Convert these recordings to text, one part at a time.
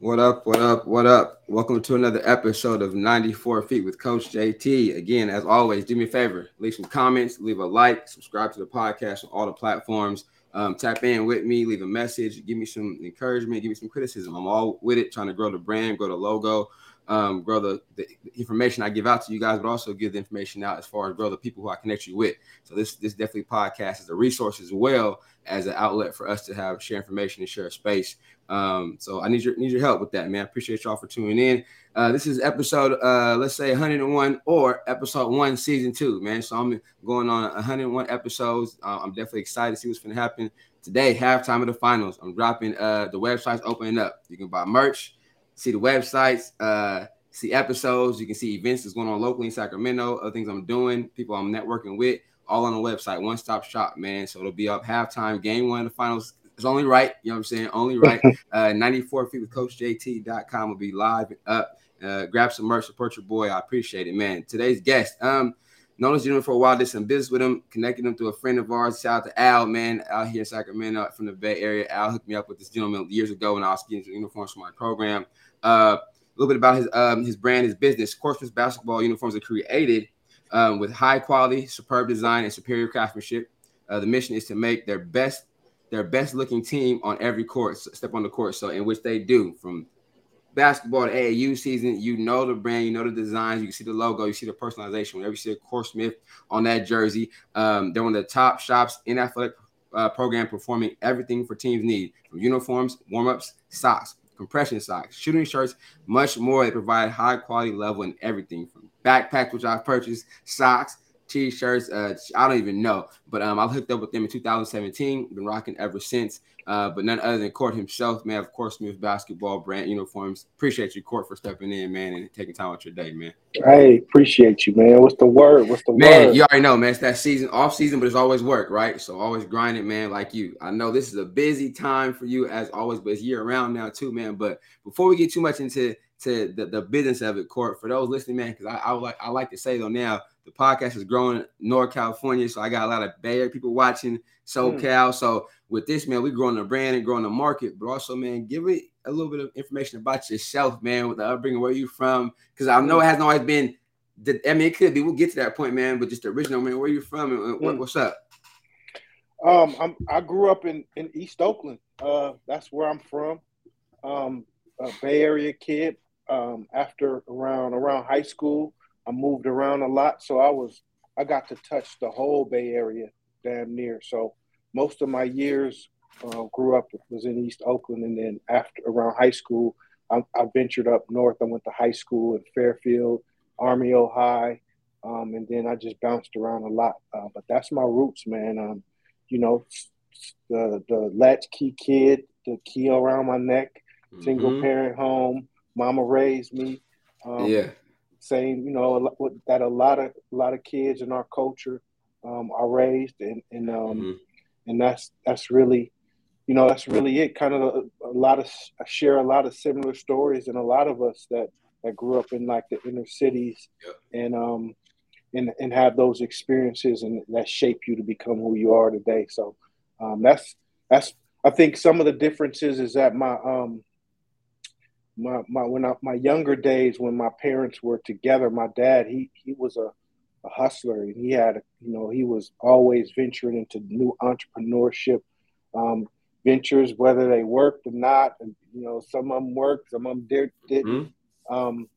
What up? What up? What up? Welcome to another episode of 94 Feet with Coach JT. Again, as always, do me a favor, leave some comments, leave a like, subscribe to the podcast on all the platforms. Um, tap in with me, leave a message, give me some encouragement, give me some criticism. I'm all with it, trying to grow the brand, grow the logo, um, grow the, the, information I give out to you guys, but also give the information out as far as grow the people who I connect you with. So this this definitely podcast is a resource as well as an outlet for us to have share information and share space. Um, so I need your need your help with that, man. I appreciate y'all for tuning in. Uh, this is episode uh, let's say 101 or episode one, season two, man. So I'm going on 101 episodes. Uh, I'm definitely excited to see what's to happen today. Halftime of the finals. I'm dropping uh, the website's opening up. You can buy merch see the websites, uh, see episodes. You can see events that's going on locally in Sacramento, other things I'm doing, people I'm networking with, all on the website. One stop shop, man. So it'll be up halftime, game one of the finals. It's only right, you know what I'm saying? Only right. uh, 94 feet with Coach JT.com will be live up. Uh, grab some merch, support your boy. I appreciate it, man. Today's guest, um, known as gentleman for a while, did some business with him, connected him to a friend of ours. Shout out to Al, man, out here in Sacramento from the Bay Area. Al hooked me up with this gentleman years ago when I was getting uniforms for my program. Uh, a little bit about his um, his brand, his business. Court Smith's basketball uniforms are created um, with high quality, superb design, and superior craftsmanship. Uh, the mission is to make their best their best looking team on every court step on the court. So in which they do from basketball to AAU season, you know the brand, you know the designs, you can see the logo, you see the personalization. Whenever you see a Court Smith on that jersey, um, they're one of the top shops in athletic uh, program performing everything for teams need from uniforms, warm ups, socks, compression socks, shooting shirts, much more. They provide high quality level in everything from backpacks, which I've purchased, socks, t-shirts. Uh, I don't even know, but um, I hooked up with them in 2017. Been rocking ever since. Uh, but none other than Court himself, man. Of course, Smith basketball brand uniforms. Appreciate you, Court, for stepping in, man, and taking time out your day, man. Hey, appreciate you, man. What's the word? What's the man, word? you already know, man. It's that season, off season, but it's always work, right? So always grinding, man, like you. I know this is a busy time for you as always, but it's year round now too, man. But before we get too much into to the, the business of it, Court, for those listening, man, because I, I like I like to say though now the podcast is growing North California, so I got a lot of Bay Area people watching SoCal. Mm. So with this, man, we're growing the brand and growing the market, but also, man, give it a little bit of information about yourself, man, with the upbringing, where you from, because I know it hasn't always been. The, I mean, it could be. We'll get to that point, man. But just the original, man, where you from and what, mm. what's up? Um, I'm, I grew up in in East Oakland. Uh, that's where I'm from. Um, a Bay Area kid. Um, after around around high school, I moved around a lot, so I was I got to touch the whole Bay Area damn near. So most of my years uh, grew up was in East Oakland, and then after around high school, I, I ventured up north. I went to high school in Fairfield, Armijo High, um, and then I just bounced around a lot. Uh, but that's my roots, man. Um, you know, the the latchkey kid, the key around my neck, mm-hmm. single parent home. Mama raised me. Um, yeah. Saying, you know, that a lot of a lot of kids in our culture um, are raised, and and um, mm-hmm and that's that's really you know that's really it kind of a, a lot of I share a lot of similar stories and a lot of us that that grew up in like the inner cities and um and and have those experiences and that shape you to become who you are today so um that's that's i think some of the differences is that my um my my when I, my younger days when my parents were together my dad he he was a a hustler, and he had, you know, he was always venturing into new entrepreneurship um, ventures, whether they worked or not. And you know, some of them worked, some of them did, didn't. Mm-hmm. Um,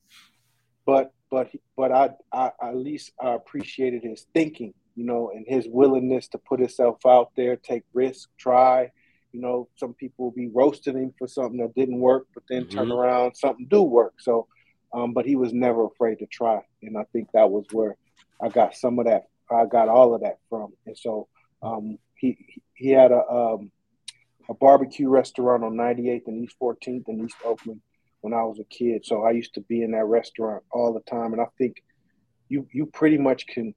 but but but I, I at least I appreciated his thinking, you know, and his willingness to put himself out there, take risks, try. You know, some people will be roasting him for something that didn't work, but then mm-hmm. turn around, something do work. So, um, but he was never afraid to try, and I think that was where I got some of that. I got all of that from. And so um, he he had a um, a barbecue restaurant on 98th and East 14th in East Oakland when I was a kid. So I used to be in that restaurant all the time. And I think you you pretty much can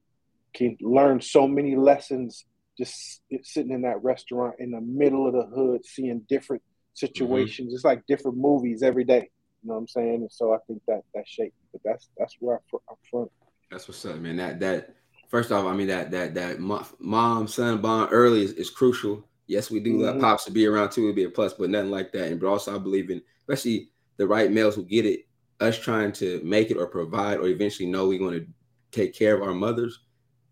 can learn so many lessons just sitting in that restaurant in the middle of the hood, seeing different situations. Mm-hmm. It's like different movies every day. You know what I'm saying? And so I think that that shape. But that's that's where I'm from. That's what's up, man. That that first off, I mean that that that mom son bond early is, is crucial. Yes, we do mm-hmm. let pops to be around too, It'd be a plus, but nothing like that. And but also, I believe in especially the right males who get it, us trying to make it or provide or eventually know we're going to take care of our mothers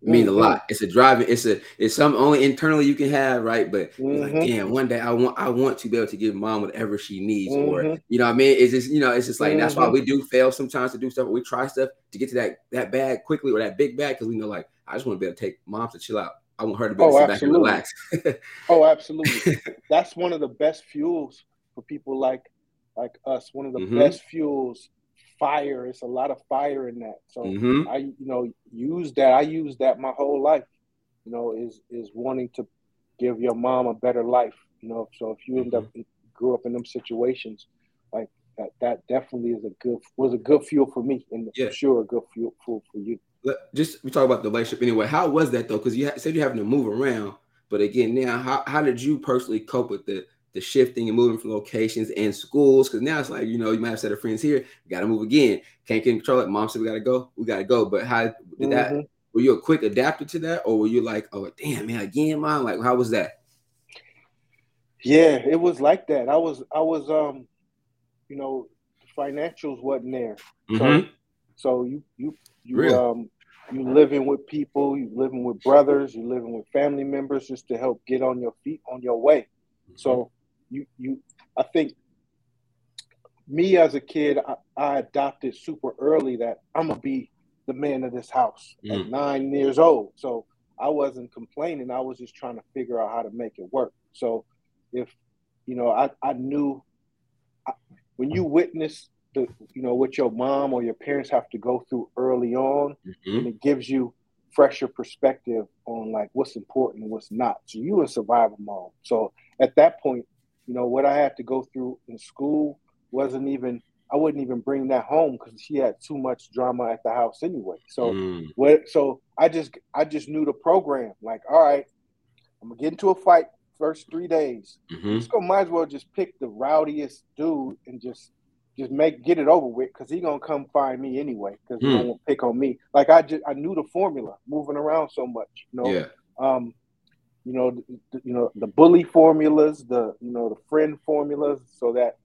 mean a mm-hmm. lot. It's a driving. It's a. It's something only internally you can have, right? But mm-hmm. like, damn, one day I want. I want to be able to give mom whatever she needs, mm-hmm. or you know, what I mean, it's just you know, it's just like that's why mm-hmm. we do fail sometimes to do stuff. We try stuff to get to that that bag quickly or that big bag because we know, like, I just want to be able to take mom to chill out. I want her to be able oh, to sit absolutely. back and relax. oh, absolutely. That's one of the best fuels for people like like us. One of the mm-hmm. best fuels fire. It's a lot of fire in that. So mm-hmm. I, you know, use that. I use that my whole life. You know, is is wanting to give your mom a better life. You know, so if you end mm-hmm. up grew up in them situations, like that, that definitely is a good was a good fuel for me, and yeah. for sure a good fuel, fuel for you. Just we talk about the relationship anyway. How was that though? Because you said you're having to move around, but again, now how how did you personally cope with the the shifting and moving from locations and schools. Because now it's like, you know, you might have set of friends here, you got to move again. Can't get control it. Mom said we got to go, we got to go. But how did mm-hmm. that? Were you a quick adapter to that, or were you like, oh damn man, again, mom? Like, how was that? Yeah, it was like that. I was, I was, um, you know, financials wasn't there. Mm-hmm. So, so you, you, you, really? um, you living with people, you living with brothers, you living with family members just to help get on your feet on your way. So you you I think me as a kid, I, I, adopted super early that I'm gonna be the man of this house mm. at nine years old. So I wasn't complaining. I was just trying to figure out how to make it work. So if you know, I I knew I, when you witness the you know what your mom or your parents have to go through early on, mm-hmm. it gives you fresher perspective on like what's important and what's not. So you in survival mode. So at that point, you know, what I had to go through in school wasn't even I wouldn't even bring that home because she had too much drama at the house anyway. So mm. what so I just I just knew the program. Like, all right, I'm gonna get into a fight first three days. Mm-hmm. Let's go might as well just pick the rowdiest dude and just just make get it over with because he gonna come find me anyway because mm. he gonna pick on me. Like I just I knew the formula moving around so much, you know. Yeah. Um, you know, the, you know the bully formulas, the you know the friend formulas, so that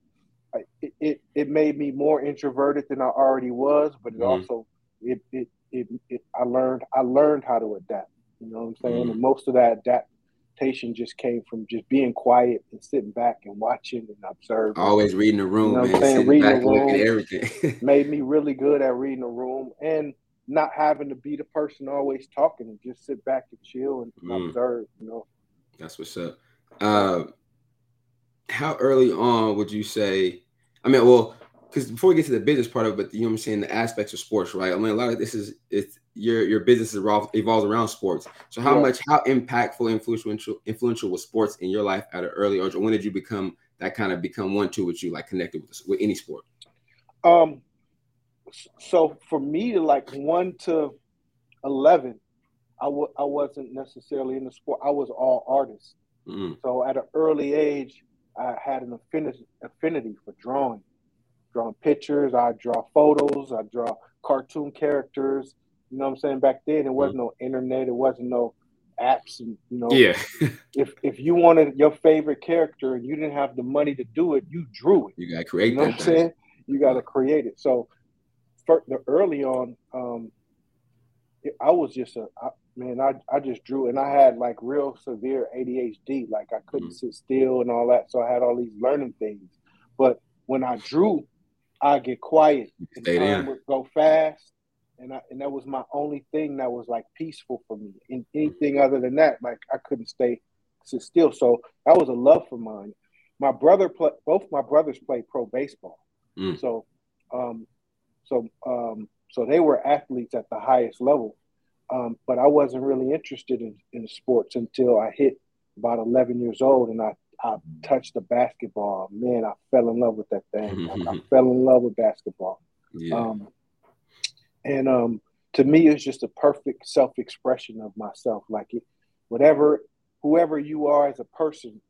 I, it, it, made me more introverted than I already was, but it mm. also it, it it it I learned I learned how to adapt. You know what I'm saying? Mm. And most of that adaptation just came from just being quiet and sitting back and watching and observing. Always reading the room, you know man. Saying? Reading the room everything made me really good at reading the room and not having to be the person always talking and just sit back and chill and mm. observe, you know. That's what's up. Uh, how early on would you say? I mean, well, because before we get to the business part of it, but you know what I'm saying, the aspects of sports, right? I mean, a lot of this is it's your your business evolves, evolves around sports. So how yeah. much, how impactful, influential, influential was sports in your life at an early age? Or when did you become that kind of become one two with you, like connected with with any sport? Um, so for me to like one to eleven, I w- I wasn't necessarily in the sport. I was all artists. Mm-hmm. So at an early age, I had an affinity affinity for drawing, drawing pictures. I draw photos. I draw cartoon characters. You know what I'm saying? Back then, it wasn't mm-hmm. no internet. It wasn't no apps. And you know, yeah. if if you wanted your favorite character and you didn't have the money to do it, you drew it. You gotta create. You know what I'm saying? You gotta create it. So the early on, um, I was just a I, man. I I just drew, and I had like real severe ADHD. Like I couldn't mm-hmm. sit still and all that. So I had all these learning things. But when I drew, I get quiet. And time would go fast, and I, and that was my only thing that was like peaceful for me. And anything mm-hmm. other than that, like I couldn't stay sit still. So that was a love for mine. My brother, play, both my brothers played pro baseball. Mm. So um, so um, so they were athletes at the highest level. Um, but I wasn't really interested in, in sports until I hit about 11 years old and I, I touched the basketball. Man, I fell in love with that thing. I, I fell in love with basketball. Yeah. Um, and um, to me, it's just a perfect self expression of myself. Like it, whatever, whoever you are as a person,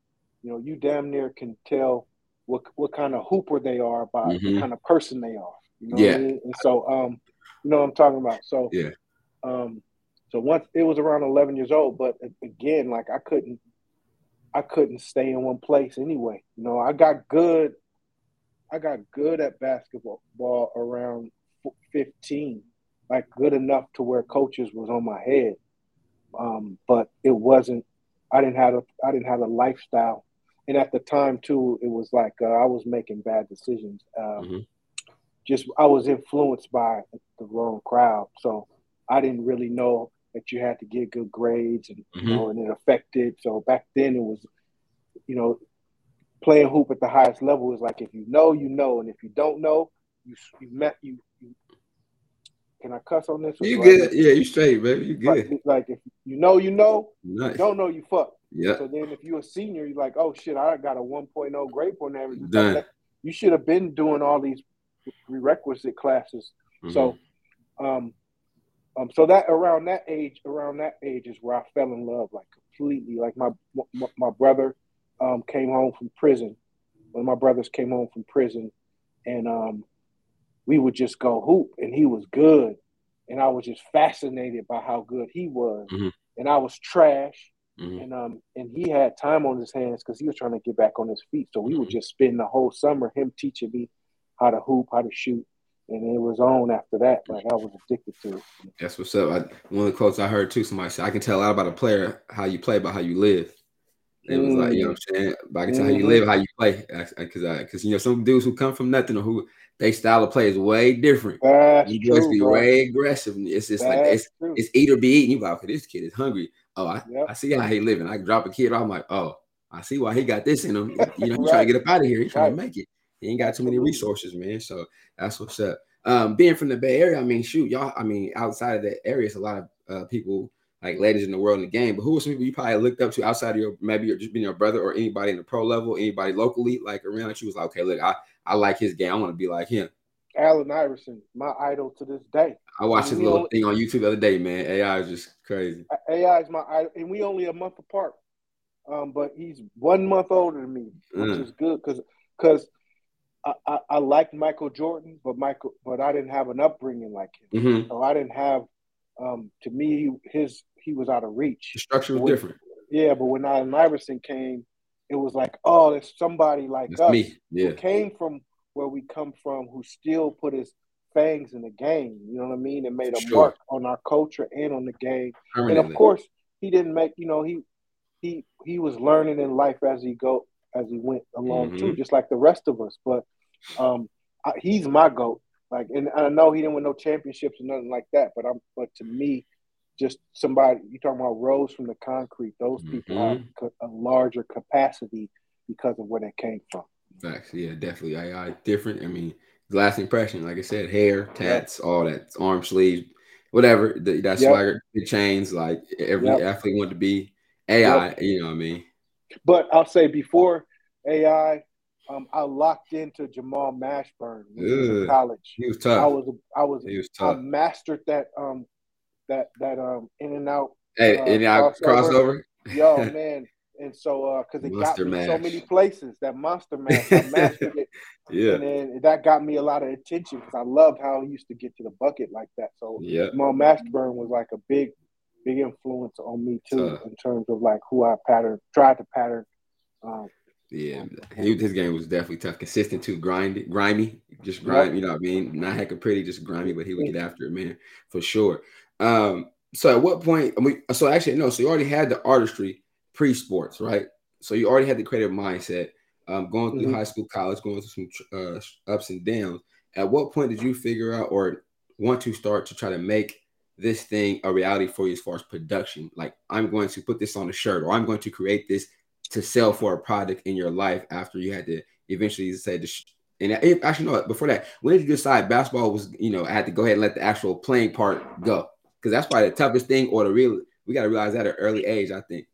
you know, you damn near can tell what what kind of hooper they are by mm-hmm. the kind of person they are. You know yeah. I mean? And so, um, you know what I'm talking about. So, yeah. Um, so once it was around 11 years old, but again, like I couldn't, I couldn't stay in one place anyway. You know, I got good I got good at basketball ball around 15, like good enough to where coaches was on my head. Um, but it wasn't. I didn't have a. I didn't have a lifestyle, and at the time too, it was like uh, I was making bad decisions. Um, mm-hmm. Just I was influenced by the wrong crowd, so I didn't really know that you had to get good grades, and mm-hmm. you know, and it affected. So back then, it was, you know, playing hoop at the highest level is like if you know, you know, and if you don't know, you you met you. you can I cuss on this? You good? Yeah, you straight, baby. You good? Like, like if you know, you know. Nice. You don't know, you fuck. Yeah. So then, if you're a senior, you're like, oh shit, I got a 1.0 grade point average. Done. You should have been doing all these prerequisite classes. Mm-hmm. So, um, um, so that around that age, around that age is where I fell in love, like completely. Like my my, my brother, um, came home from prison. When my brothers came home from prison, and um, we would just go hoop, and he was good, and I was just fascinated by how good he was, mm-hmm. and I was trash, mm-hmm. and um, and he had time on his hands because he was trying to get back on his feet. So we mm-hmm. would just spend the whole summer him teaching me how to hoop, how to shoot, and it was on after that. Like I was addicted to it. That's what's up. I, one of the quotes I heard too. Somebody said, "I can tell a lot about a player how you play, by how you live." It was like, you know what I'm saying? But I can tell how you mm-hmm. live, how you play. Because I, because you know, some dudes who come from nothing or who they style of play is way different. That's you just be bro. way aggressive. It's just That's like it's true. it's eat or be eaten. You like, okay, this kid is hungry. Oh, I, Yep. I see how he living. I drop a kid, I'm like, oh, I see why he got this in him. You know, he's trying to get up out of here. He's trying to make it. He ain't got too many resources, man. So that's what's up. Um, being from the Bay Area, I mean, shoot, y'all. I mean, outside of that area, it's a lot of uh, people like ladies in the world in the game. But who are some people you probably looked up to outside of your maybe your, just being your brother or anybody in the pro level, anybody locally like around that you was like, okay, look, I I like his game. I want to be like him. Allen Iverson, my idol to this day. I watched his little only- thing on YouTube the other day, man. AI is just crazy. AI is my idol, and we only a month apart. Um, but he's one month older than me, which Mm. is good because because I, I, I like Michael Jordan, but Michael, but I didn't have an upbringing like him, hmm so I didn't have. Um, to me, his he was out of reach. The structure was When- different. Yeah, but when Allen Iverson came, it was like, oh, there's somebody like That's us me. Yeah. who came from where we come from, who still put his fangs in the game. You know what I mean? And made a Sure. mark on our culture and on the game. And of course, he didn't make. You know, he he he was learning in life as he go as he went along Mhm. too, just like the rest of us. But um, I, he's my goat. Like, and I know he didn't win no championships or nothing like that. But I'm, but to me, just somebody you talking about rose from the concrete. Those people have a larger capacity because of where they came from. Facts. Yeah, definitely. AI different. I mean, last impression, like I said, hair, tats, all that, arm sleeves, whatever. The, that Yep. swagger, the chains, like every Yep. athlete wanted to be AI. You know what I mean? But I'll say before AI, um, I locked into Jamal Mashburn when he was in college. He was tough. I was I was He was I tough. mastered that um that that um in and out Hey, uh, and I crossover. crossover. yo man and so uh because it got Monster me so many places that monster mash I mastered it Yeah. and then that got me a lot of attention because I loved how he used to get to the bucket like that so Yeah. Jamal Mashburn was like a big big influence on me too Tough. in terms of like who I pattern tried to pattern um Yeah, he, his game was definitely tough, consistent too, grimy, grimy, just grimy. You know what I mean? Not hecka pretty, just grimy, but he would get after it, man, for sure. Um, so at what point? I mean, so actually no. So you already had the artistry pre-sports, right? So you already had the creative mindset. Um, going through Mhm. high school, college, going through some uh, ups and downs. At what point did you figure out or want to start to try to make this thing a reality for you as far as production? Like I'm going to put this on a shirt, or I'm going to create this to sell for a product in your life after you had to eventually say this. And if, actually, no, before that, when did you decide basketball was, you know, I had to go ahead and let the actual playing part go? Because that's probably the toughest thing, or the real, we got to realize that at an early age, I think.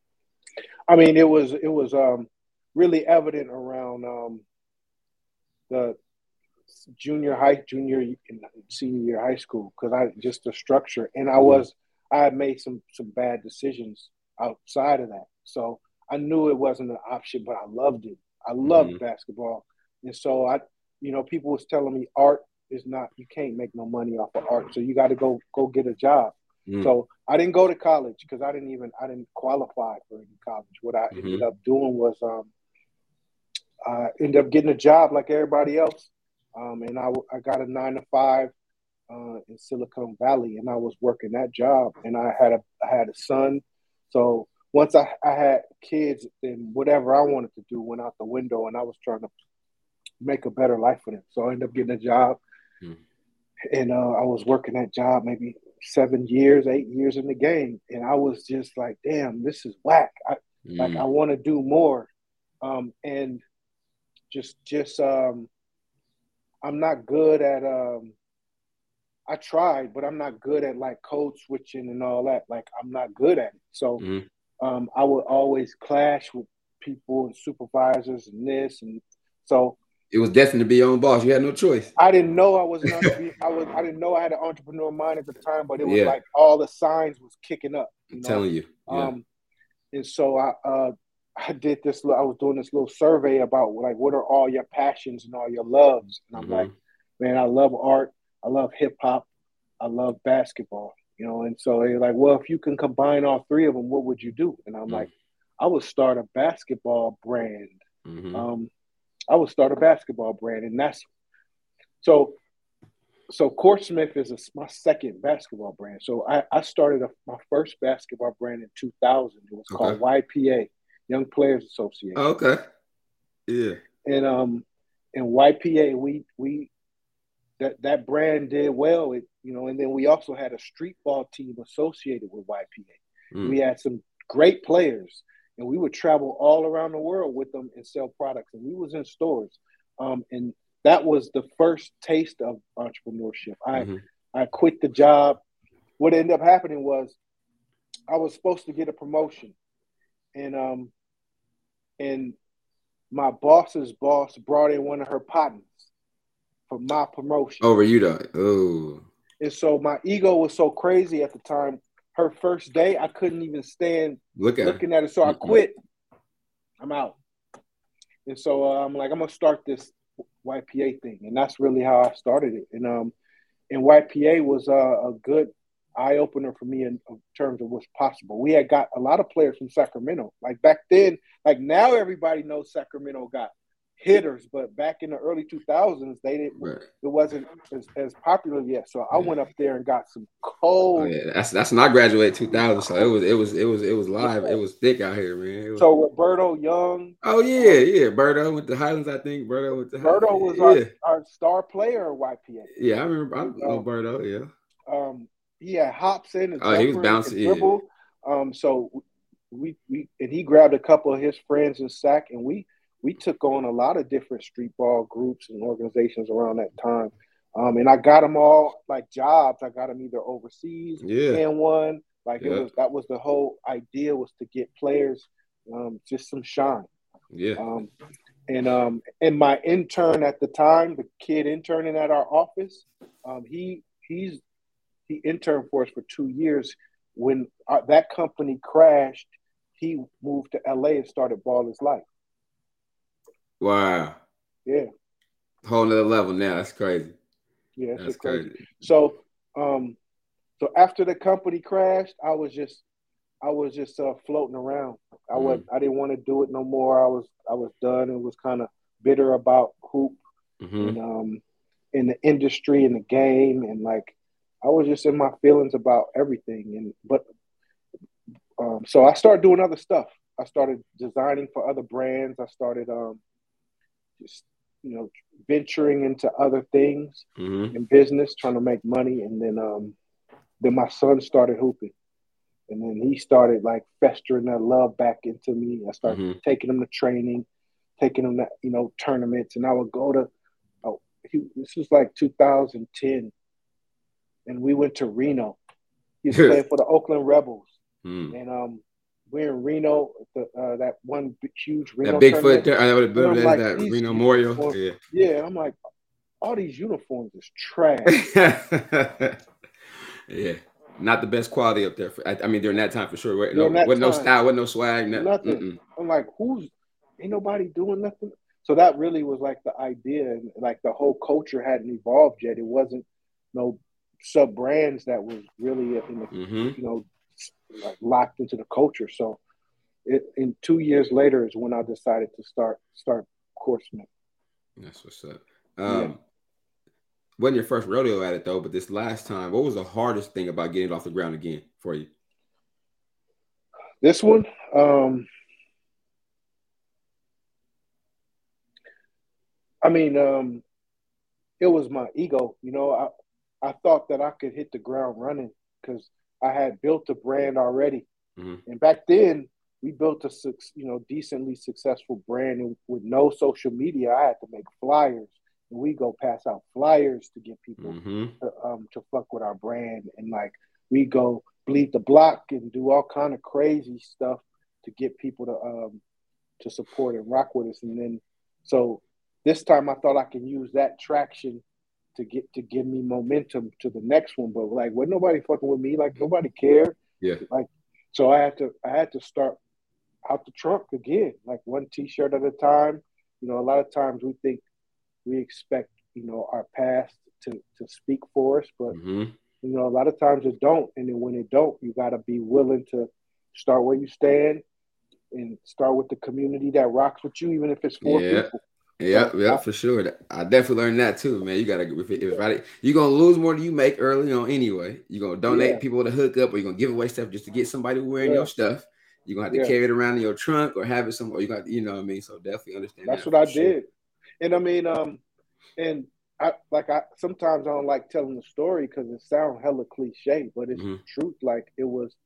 I mean, it was it was um, really evident around um, the junior high, junior and senior year high school because I just the structure, and I was I had made some some bad decisions outside of that, so I knew it wasn't an option, but I loved it. I loved Mhm. basketball, and so I, you know, people was telling me art is not you can't make no money off of art, so you got to go go get a job. Mm. So I didn't go to college because I didn't even I didn't qualify for any college. What I ended Mhm. up doing was um, I ended up getting a job like everybody else, um, and I, I got a nine to five uh, in Silicon Valley, and I was working that job, and I had a I had a son, so once I, I had kids, then whatever I wanted to do went out the window, and I was trying to make a better life for them. So I ended up getting a job, mm. and uh, I was working that job maybe seven years, eight years in the game, and I was just like, "Damn, this is whack." I, mm. Like I want to do more, um, and just just um, I'm not good at um, I tried, but I'm not good at like code switching and all that. Like I'm not good at it. So mm um, I would always clash with people and supervisors and this and so it was destined to be your own boss. You had no choice. I didn't know I was not be, I was I didn't know I had an entrepreneur mind at the time, but it was yeah. like all the signs was kicking up. I'm know? telling you. Yeah. Um and so I uh I did this I was doing this little survey about like what are all your passions and all your loves. And I'm mm-hmm. like, man, I love art, I love hip hop, I love basketball you know. And so they're like, well, if you can combine all three of them, what would you do? And I'm mm-hmm. like, I would start a basketball brand. Mm-hmm. Um, I would start a basketball brand, and that's so. So Court Smith is a, my second basketball brand. So I, I started a, my first basketball brand in 2000. It was okay. called YPA, Young Players Association. Oh, okay. Yeah. And um, in YPA, we we that that brand did well. It you know, and then we also had a street ball team associated with YPA. Mm. We had some great players, and we would travel all around the world with them and sell products. And we was in stores, um, and that was the first taste of entrepreneurship. I mm-hmm. I quit the job. What ended up happening was I was supposed to get a promotion, and um, and my boss's boss brought in one of her partners for my promotion over you though. Oh, and so my ego was so crazy at the time. Her first day, I couldn't even stand Look at looking at it. So I quit. I'm out. And so uh, I'm like, I'm gonna start this YPA thing, and that's really how I started it. And um, and YPA was uh, a good eye opener for me in, in, terms of what's possible. We had got a lot of players from Sacramento. Like back then, like now everybody knows Sacramento got hitters, but back in the early 2000s, they didn't. Right. It wasn't as, as, popular yet. So I went up there and got some cold. Oh, yeah, that's that's when I graduated 2000. So it was it was it was it was live. It was thick out here, man. Was, so Roberto Young. Oh yeah, yeah. Berto with the Highlands, I think. Berto with the. Berto was yeah. our, our star player at YPA. Yeah, I remember. I um, Berto. Yeah. Um, he had hops in. And oh, he was bouncing. Yeah. Um, so we we and he grabbed a couple of his friends in Sac, and we we took on a lot of different street ball groups and organizations around that time. Um, and I got them all like jobs. I got them either overseas yeah. and one. Like yeah. it was that was the whole idea was to get players um, just some shine. Yeah. Um, and um, and my intern at the time, the kid interning at our office, um, he he's he interned for us for two years. When our, that company crashed, he moved to LA and started Ballislife. Wow. Yeah. Whole nother level now. That's crazy. Yeah, that's crazy. crazy. So, um, so after the company crashed, I was just, I was just uh, floating around. I mm. was, I didn't want to do it no more. I was, I was done and was kind of bitter about hoop mm-hmm. and um, in the industry and the game and like, I was just in my feelings about everything. And but, um, so I started doing other stuff. I started designing for other brands. I started um, just you know venturing into other things mm-hmm. in business, trying to make money, and then um, then my son started hooping, and then he started like festering that love back into me. I started mm-hmm. taking him to training, taking him to you know tournaments, and I would go to. Oh, he, this was like 2010, and we went to Reno. He was playing for the Oakland Rebels, mm. and um, we're in Reno, the, uh, that one huge Reno. That Bigfoot, that, that, like, that Reno Memorial. Yeah. yeah, I'm like, all these uniforms is trash. yeah, not the best quality up there. For, I, I mean, during that time for sure. No, with no style, with no swag, no, nothing. I'm like, who's ain't nobody doing nothing. So that really was like the idea, and like the whole culture hadn't evolved yet. It wasn't no sub brands that was really in the mm-hmm. you know like locked into the culture. So, it, in two years later is when I decided to start start Court Smith. That's what's up. Um, yeah. Wasn't your first rodeo at it though, but this last time, what was the hardest thing about getting it off the ground again for you? This one, um, I mean, um, it was my ego. You know, I thought that I could hit the ground running because I had built a brand already, mm-hmm. and back then we built a you know decently successful brand and with no social media. I had to make flyers, and we go pass out flyers to get people mm-hmm. to, um, to fuck with our brand, and like we go bleed the block and do all kind of crazy stuff to get people to um to support and rock with us, and then so this time I thought I can use that traction to get to give me momentum to the next one. But like, when nobody fucking with me, like nobody cared. Yeah. Like, so I had to I had to start out the trunk again, like one T-shirt at a time. You know, a lot of times we think we expect you know our past to to speak for us, but mm-hmm. you know a lot of times it don't. And then when it don't, you got to be willing to start where you stand and start with the community that rocks with you, even if it's four yeah. people. Yeah, yeah, for sure. I definitely learned that too, man. You gotta if, if I, you're gonna lose more than you make early on anyway. You're gonna donate yeah. people to hook up, or you're gonna give away stuff just to get somebody wearing yeah. your stuff. You're gonna have to yeah. carry it around in your trunk or have it somewhere. You got, you know what I mean. So definitely understand. That's that what I sure. did, and I mean, um, and I like I sometimes I don't like telling the story because it sounds hella cliche, but it's mm-hmm. truth. Like it was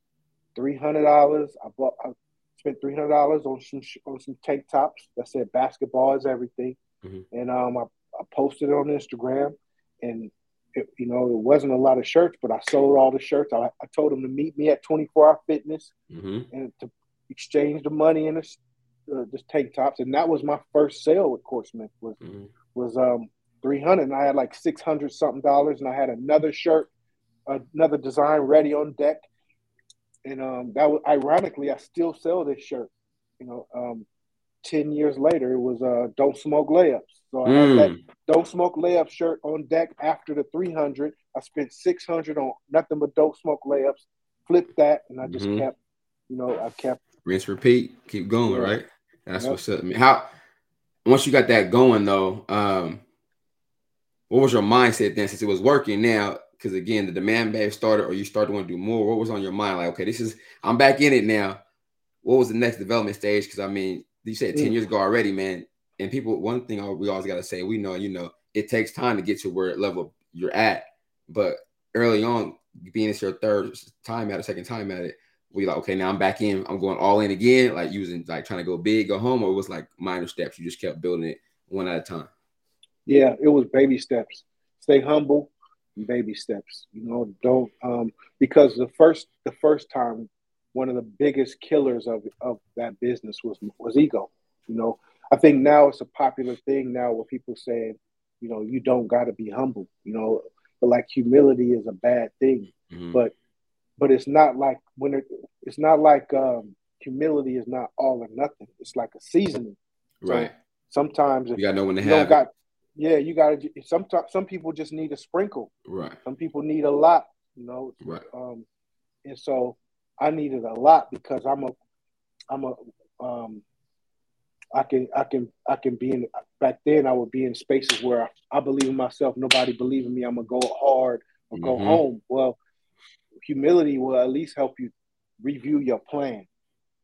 three hundred dollars. I bought. I spent three hundred dollars on some on some tank tops that said basketball is everything, mm-hmm. and um, I, I, posted it on Instagram, and it, you know it wasn't a lot of shirts, but I sold all the shirts. I, I told them to meet me at Twenty Four Hour Fitness mm-hmm. and to exchange the money in the uh, just tank tops, and that was my first sale with Court Smith was mm-hmm. was um three hundred, and I had like six hundred something dollars, and I had another shirt, another design ready on deck and um, that was ironically, I still sell this shirt. You know, um, ten years later, it was uh, "Don't Smoke Layups." So I mm. had that hmm. "Don't Smoke Layup" shirt on deck after the 300. I spent 600 on nothing but "Don't Smoke Layups." Flipped that, and I just mm-hmm. kept, you know, I kept rinse, repeat, keep going, yeah. right? That's yep. what's up. I mean, how once you got that going though, um, what was your mindset then? Since it was working now, because again, the demand have started or you started to want to do more. What was on your mind? Like, okay, this is I'm back in it now. What was the next development stage? Because I mean, you said 10 mm. years ago already, man. And people, one thing we always gotta say, we know, you know, it takes time to get to where level you're at. But early on, being it's your third time at it, second time at it, we like, okay, now I'm back in. I'm going all in again, like using like trying to go big, go home, or it was like minor steps. You just kept building it one at a time. Yeah, it was baby steps. Stay humble, baby steps. You know, don't um, because the first the first time one of the biggest killers of of that business was was ego. You know, I think now it's a popular thing now where people saying, you know, you don't got to be humble. You know, but like humility is a bad thing, mm-hmm. but but it's not like when it, it's not like um, humility is not all or nothing. It's like a seasoning. Right. So sometimes you gotta know when to have. Got, yeah, you got to. Some some people just need a sprinkle. Right. Some people need a lot. You know. Right. Um, and so I needed a lot because I'm a, I'm a, um, I can I can I can be in. Back then, I would be in spaces where I, I believe in myself. Nobody believe in me. I'm gonna go hard or go mm-hmm. home. Well, humility will at least help you review your plan.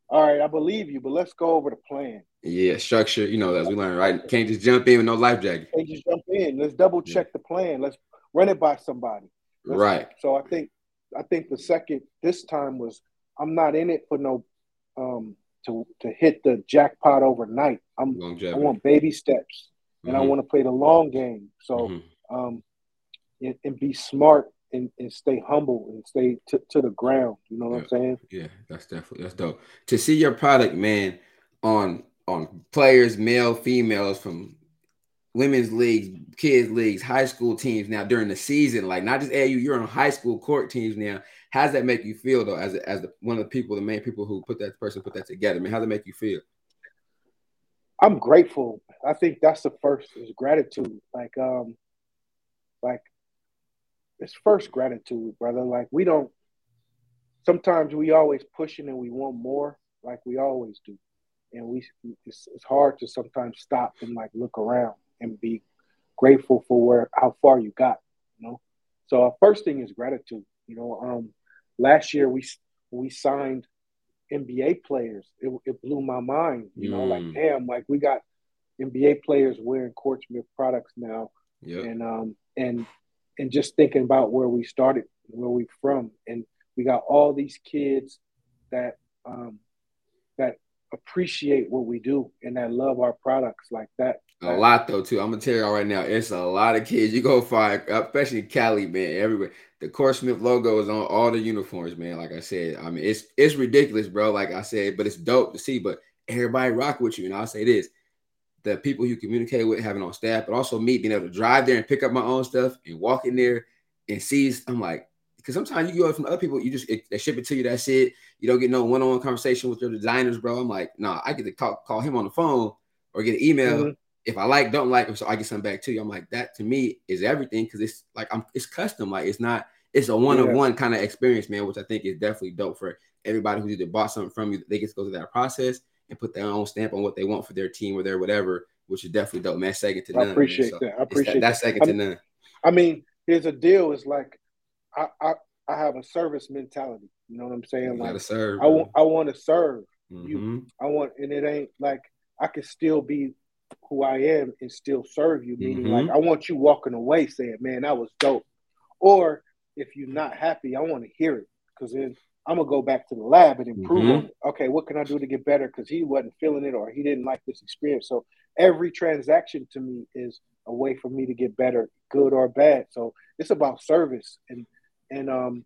All right, I believe you, but let's go over the plan. Yeah, structure. You know, as we learned, right? Can't just jump in with no life jacket. Can't just jump in. Let's double check the plan. Let's run it by somebody. Let's, right. So I think I think the second this time was I'm not in it for no um to to hit the jackpot overnight. I'm Longevity. I want baby steps and mm-hmm. I want to play the long game. So mm-hmm. um and, and, be smart and, and stay humble and stay t- to the ground. You know what yeah. I'm saying? Yeah, that's definitely that's dope. To see your product, man, on on players, male, females from women's leagues, kids leagues, high school teams now during the season, like not just AU, you're on high school court teams now. How does that make you feel though, as as the, one of the people, the main people who put that person put that together? I mean, how does it make you feel? I'm grateful. I think that's the first is gratitude. Like, um, like it's first gratitude, brother. Like we don't. Sometimes we always pushing and we want more, like we always do. and we it's, it's hard to sometimes stop and like look around and be grateful for where how far you got. You know, so our first thing is gratitude. You know, um, last year we we signed NBA players. It, it blew my mind. You know, like mm. damn, like we got NBA players wearing Court Smith products now, yep. and um and and just thinking about where we started, where we from, and we got all these kids that um that appreciate what we do and that love our products like that. A lot though too. I'm gonna tell you all right now. It's a lot of kids. You go find, especially Cali, man. Everywhere. The Court Smith logo is on all the uniforms, man. Like I said, I mean, it's it's ridiculous, bro. Like I said, but it's dope to see. But everybody rock with you, and I'll say this: the people you communicate with, having on staff, but also me being able to drive there and pick up my own stuff and walk in there and see. I'm like, because sometimes you go from other people, you just it, they ship it to you. That's it. You don't get no one-on-one conversation with your designers, bro. I'm like, nah, I get to call, call him on the phone or get an email. Mm-hmm. If I like, don't like, so I get something back to you. I'm like, that to me is everything because it's like I'm it's custom. Like it's not, it's a one-on-one kind of experience, man, which I think is definitely dope for everybody who's either bought something from you. They get to go through that process and put their own stamp on what they want for their team or their whatever, which is definitely dope, man. Second to none. I appreciate so that. I appreciate that. That's second I to none. I mean, here's a deal. Is like I, I I have a service mentality. You know what I'm saying? You like serve, I want I want to serve mm-hmm. you. I want, and it ain't like I can still be who I am and still serve you. Meaning, mm-hmm. like I want you walking away saying, "Man, that was dope." Or if you're not happy, I want to hear it because then I'm gonna go back to the lab and improve mm-hmm. on it. Okay, what can I do to get better? Because he wasn't feeling it or he didn't like this experience. So every transaction to me is a way for me to get better, good or bad. So it's about service and and um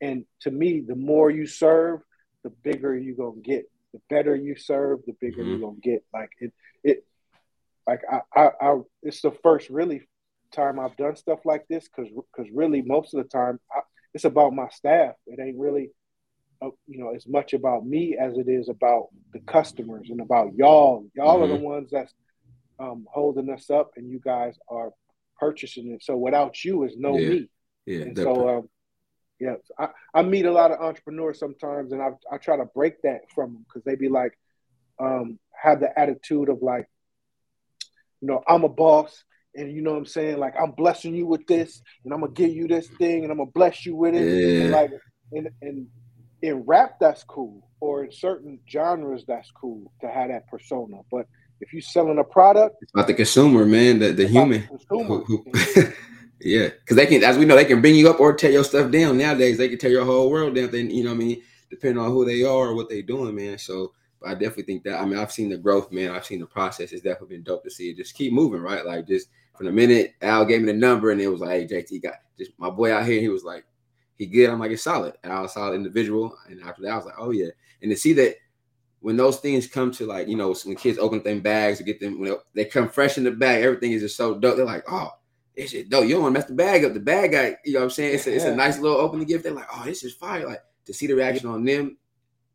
and to me, the more you serve, the bigger you're gonna get. The better you serve, the bigger mm-hmm. you're gonna get. Like it it like I, I, I it's the first really time I've done stuff like this because because really most of the time I, it's about my staff. It ain't really uh, you know as much about me as it is about the customers and about y'all. Y'all mm-hmm. are the mm-hmm. ones that's um, holding us up, and you guys are purchasing it. So without you is no yeah. me. Yeah. And so um, yeah, I, I meet a lot of entrepreneurs sometimes, and I I try to break that from them because they be like, um, have the attitude of like, you know, I'm a boss, and you know what I'm saying, like I'm blessing you with this, and I'm gonna give you this thing, and I'm gonna bless you with it, yeah. and like, and and in rap that's cool, or in certain genres that's cool to have that persona, but if you're selling a product, it's about the consumer, man, the the human. The consumer. Who, who, Yeah, because they can, as we know, they can bring you up or tear your stuff down. Nowadays, they can tear your whole world down. Then you know, what I mean, depending on who they are or what they're doing, man. So, I definitely think that. I mean, I've seen the growth, man. I've seen the process. It's definitely been dope to see it just keep moving, right? Like just from the minute Al gave me the number and it was like, "Hey, JT got just my boy out here." He was like, "He good." I'm like, "It's solid." Al, solid individual. And after that, I was like, "Oh yeah." And to see that when those things come to like, you know, when kids open them bags to get them, when they come fresh in the bag, everything is just so dope. They're like, "Oh." this shit dope. You don't want to mess the bag up. The bag guy, you know what I'm saying? It's a, it's a nice little opening gift. They're like, oh, this is fire. Like to see the reaction on them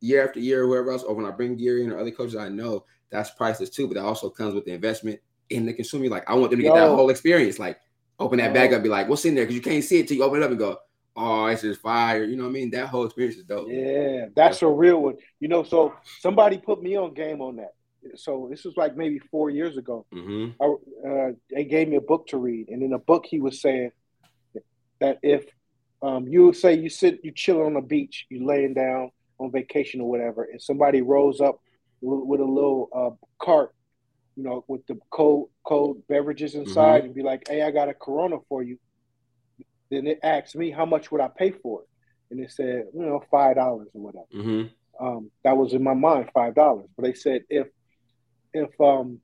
year after year, or whoever else, or when I bring gear in or other coaches I know, that's priceless too. But that also comes with the investment in the consumer. Like I want them to get Yo. that whole experience. Like open that Yo. bag up, be like, what's in there? Because you can't see it till you open it up and go, oh, this is fire. You know what I mean? That whole experience is dope. Yeah, that's a real one. You know, so somebody put me on game on that so this was like maybe four years ago. Mm-hmm. I, uh, they gave me a book to read, and in the book he was saying that if um, you would say you sit, you chilling on the beach, you laying down on vacation or whatever, and somebody rolls up with, with a little uh, cart, you know, with the cold cold beverages inside, mm-hmm. and be like, "Hey, I got a Corona for you." Then it asked me how much would I pay for it, and it said, you know, five dollars or whatever. Mm-hmm. Um, that was in my mind, five dollars. But they said if if um,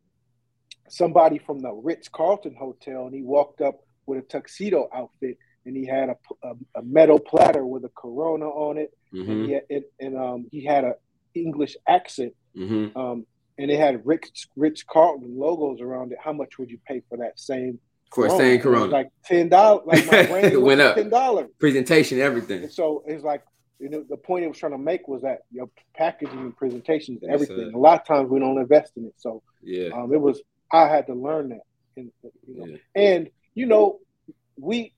somebody from the Ritz Carlton Hotel and he walked up with a tuxedo outfit and he had a, a, a metal platter with a Corona on it, mm-hmm. and, he had, and, and um, he had a English accent, mm-hmm. um, and it had Ritz Ritz Carlton logos around it. How much would you pay for that same? For Corona? same Corona, like ten dollars. Like my brain went up. Ten dollars. Presentation, everything. And so it's like you know, the point it was trying to make was that your packaging and presentations, and everything. a lot of times we don't invest in it. So yeah, um, it was I had to learn that. And, you know, yeah. and you know, we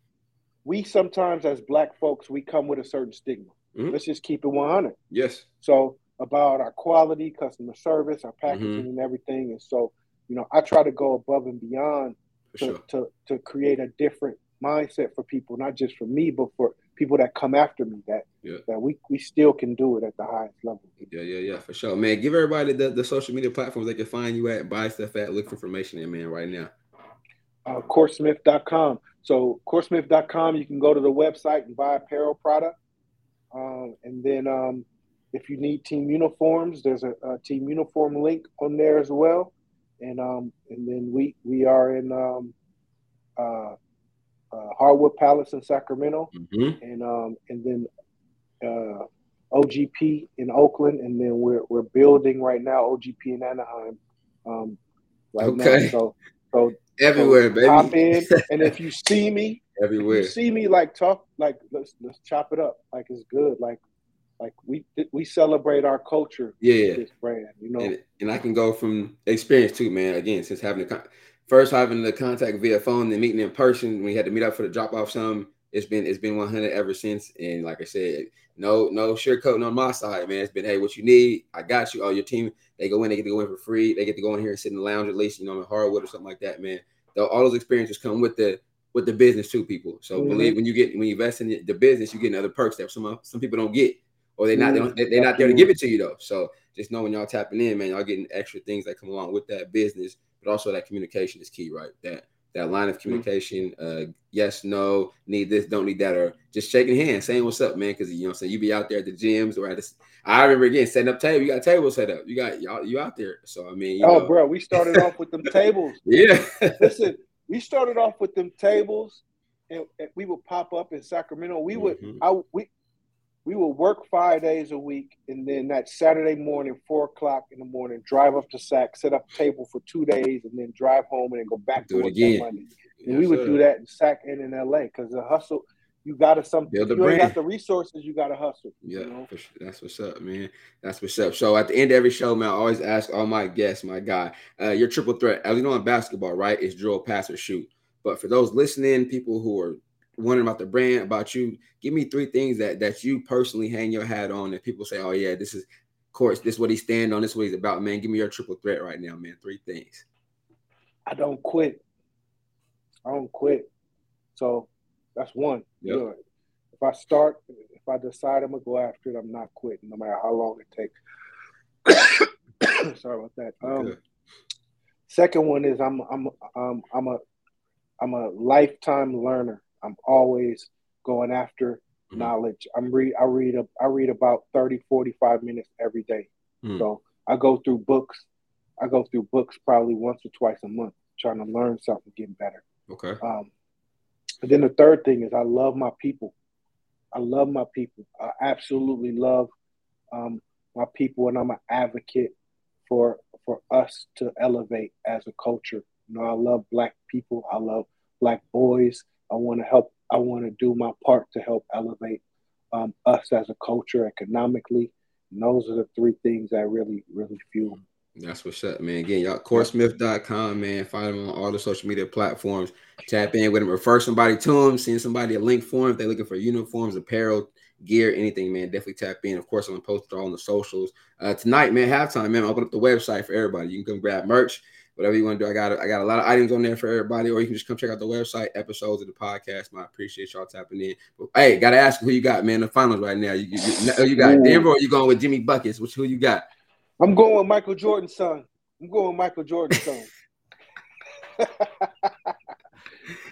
we sometimes as black folks we come with a certain stigma. Mm-hmm. Let's just keep it one hundred. Yes. So about our quality, customer service, our packaging, mm-hmm. and everything. And so, you know, I try to go above and beyond to, sure. to to create a different mindset for people, not just for me, but for people that come after me. That yeah. that we we still can do it at the highest level. Yeah, yeah, yeah, for sure, man. Give everybody the, the social media platforms they can find you at, buy stuff at, look for information in, man, right now. Uh, CourtSmith.com. So CourtSmith.com, you can go to the website and buy apparel product. Um, and then um, if you need team uniforms, there's a, a, team uniform link on there as well. And um, and then we we are in um, uh, uh, Hardwood Palace in Sacramento, mm-hmm. and um, and then uh, OGP in Oakland, and then we're we're building right now OGP in Anaheim. Um, right okay. now, so so everywhere, so baby. Hop in, and if you see me everywhere, see me like talk like let's let's chop it up like it's good like like we we celebrate our culture. Yeah, this brand, you know. And, and, I can go from experience too, man. Again, since having the first having the contact via phone, then meeting in person. We had to meet up for the drop off. Some it's been it's been 100 ever since. And like I said, no no sugarcoating on my side, man. It's been hey, what you need, I got you. Oh, your team, they go in, they get to go in for free. They get to go in here and sit in the lounge at least, you know, in hardwood or something like that, man. All those experiences come with the with the business too, people. So mm-hmm. believe when you get when you invest in the business, you get other perks that some some people don't get, or they're not they don't, they're not there to give it to you though. So just know when y'all tapping in, man, y'all getting extra things that come along with that business, but also that communication is key, right? That that line of mm-hmm. communication, uh, yes, no, need this, don't need that, or just shaking hands, saying what's up, man. Because you know, I'm saying you be out there at the gyms or at this. I remember again setting up table. You got tables set up. You got y'all you out there. So I mean, oh, know. bro, we started off with them tables. Yeah, listen, we started off with them tables, and, and, we would pop up in Sacramento. We would, mm-hmm. I we we would work five days a week, and then that Saturday morning, four o'clock in the morning, drive up to Sac, set up a table for two days, and then drive home and then go back do to it again. Monday. And yes, we would sir. do that in Sac and in LA because the hustle. You gotta some. Build you ain't got the resources. You gotta hustle. Yeah, you know? sure. that's what's up, man. That's what's up. So at the end of every show, man, I always ask all my guests, my guy, uh, your triple threat. As you know in basketball, right? It's drill, pass, or shoot. But for those listening, people who are wondering about the brand, about you. Give me three things that that you personally hang your hat on that people say, oh yeah, this is of course, this is what he stand on, this is what he's about, man. Give me your triple threat right now, man. Three things. I don't quit. I don't quit. So that's one. Yep. Good. If I start, if I decide I'm gonna go after it, I'm not quitting, no matter how long it takes. Sorry about that. Um, second one is I'm I'm um, I'm a I'm a lifetime learner. I'm always going after mm-hmm. knowledge. I'm read I read a, I read about 30 45 minutes every day. Mm-hmm. So I go through books. I go through books probably once or twice a month trying to learn something, get better. Okay. Um and then the third thing is I love my people. I love my people. I absolutely love um, my people, and I'm an advocate for for us to elevate as a culture. You know, I love black people. I love black boys. I want to help. I want to do my part to help elevate um, us as a culture economically. And those are the three things that really, really fuel. That's what's up, man. Again, y'all, CourtSmith.com, man. Find them on all the social media platforms. Tap in with them, refer somebody to them, send somebody a link for them. If they're looking for uniforms, apparel, gear, anything, man, definitely tap in. Of course, I'm gonna post it all on the socials. Uh, tonight, man, halftime, man, open up the website for everybody. You can come grab merch whatever you want to do. I got I got a lot of items on there for everybody, or you can just come check out the website, episodes of the podcast. Man, I appreciate y'all tapping in. But, hey, gotta ask who you got, man. The finals right now. You, you, you got Denver, or you going with Jimmy buckets? Which who you got? I'm going with Michael Jordan's son. I'm going with Michael Jordan's son.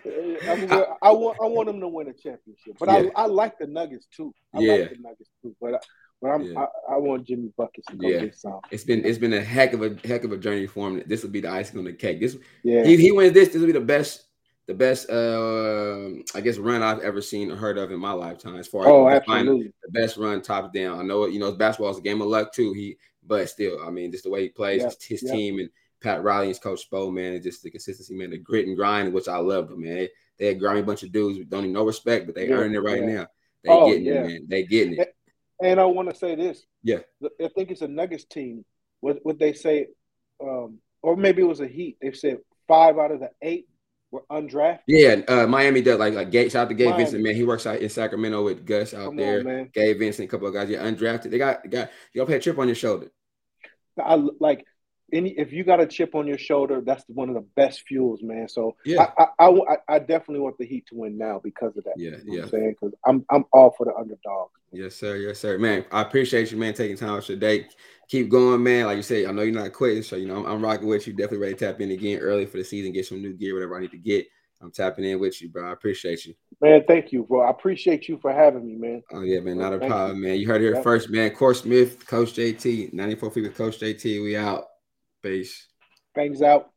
I, I, want I want him to win a championship, but yeah. I, I like the Nuggets too. I yeah. like the Nuggets too, but but I'm, yeah. I, I, want Jimmy buckets to go yeah. get some. It's been it's been a heck of a heck of a journey for him. This will be the icing on the cake. This yeah. he, he wins this. This will be the best the best uh I guess run I've ever seen or heard of in my lifetime. As far oh, as absolutely. the best run top down. I know it, you know basketball is a game of luck too. He but still, I mean, just the way he plays, his, his team and Pat Riley and Coach Spo, man, and just the consistency, man, the grit and grind, which I love, man. They, they had grimy bunch of dudes don't even no respect, but they yeah, earning it right now. They oh, getting it, man. They getting it. And I want to say this. Yeah. I think it's a Nuggets team. What what they say, um, or maybe it was a Heat. They said five out of the eight were undrafted. Yeah, uh, Miami does like like. Shout out to Gabe Miami. Vincent, man. He works out in Sacramento with Gus out Come there. On, man. Gabe Vincent, a couple of guys. Yeah, undrafted. They got got to pay a chip on your shoulder. I like any if you got a chip on your shoulder, that's one of the best fuels, man. So yeah, I I, I, I definitely want the Heat to win now because of that. Yeah, you know yeah. I'm saying because I'm I'm all for the underdog. Yes, sir. Yes, sir. Man, I appreciate you, man, taking time out your day. Keep going, man. Like you say, I know you're not quitting, so you know I'm, I'm rocking with you. Definitely ready to tap in again early for the season, get some new gear, whatever I need to get. I'm tapping in with you, bro. I appreciate you. Man, thank you, bro. I appreciate you for having me, man. Oh yeah, man. Not a problem, you. man. You heard it here first, man. Court Smith, Coach JT, 94 feet with Coach JT. We out. Peace. Bangs out.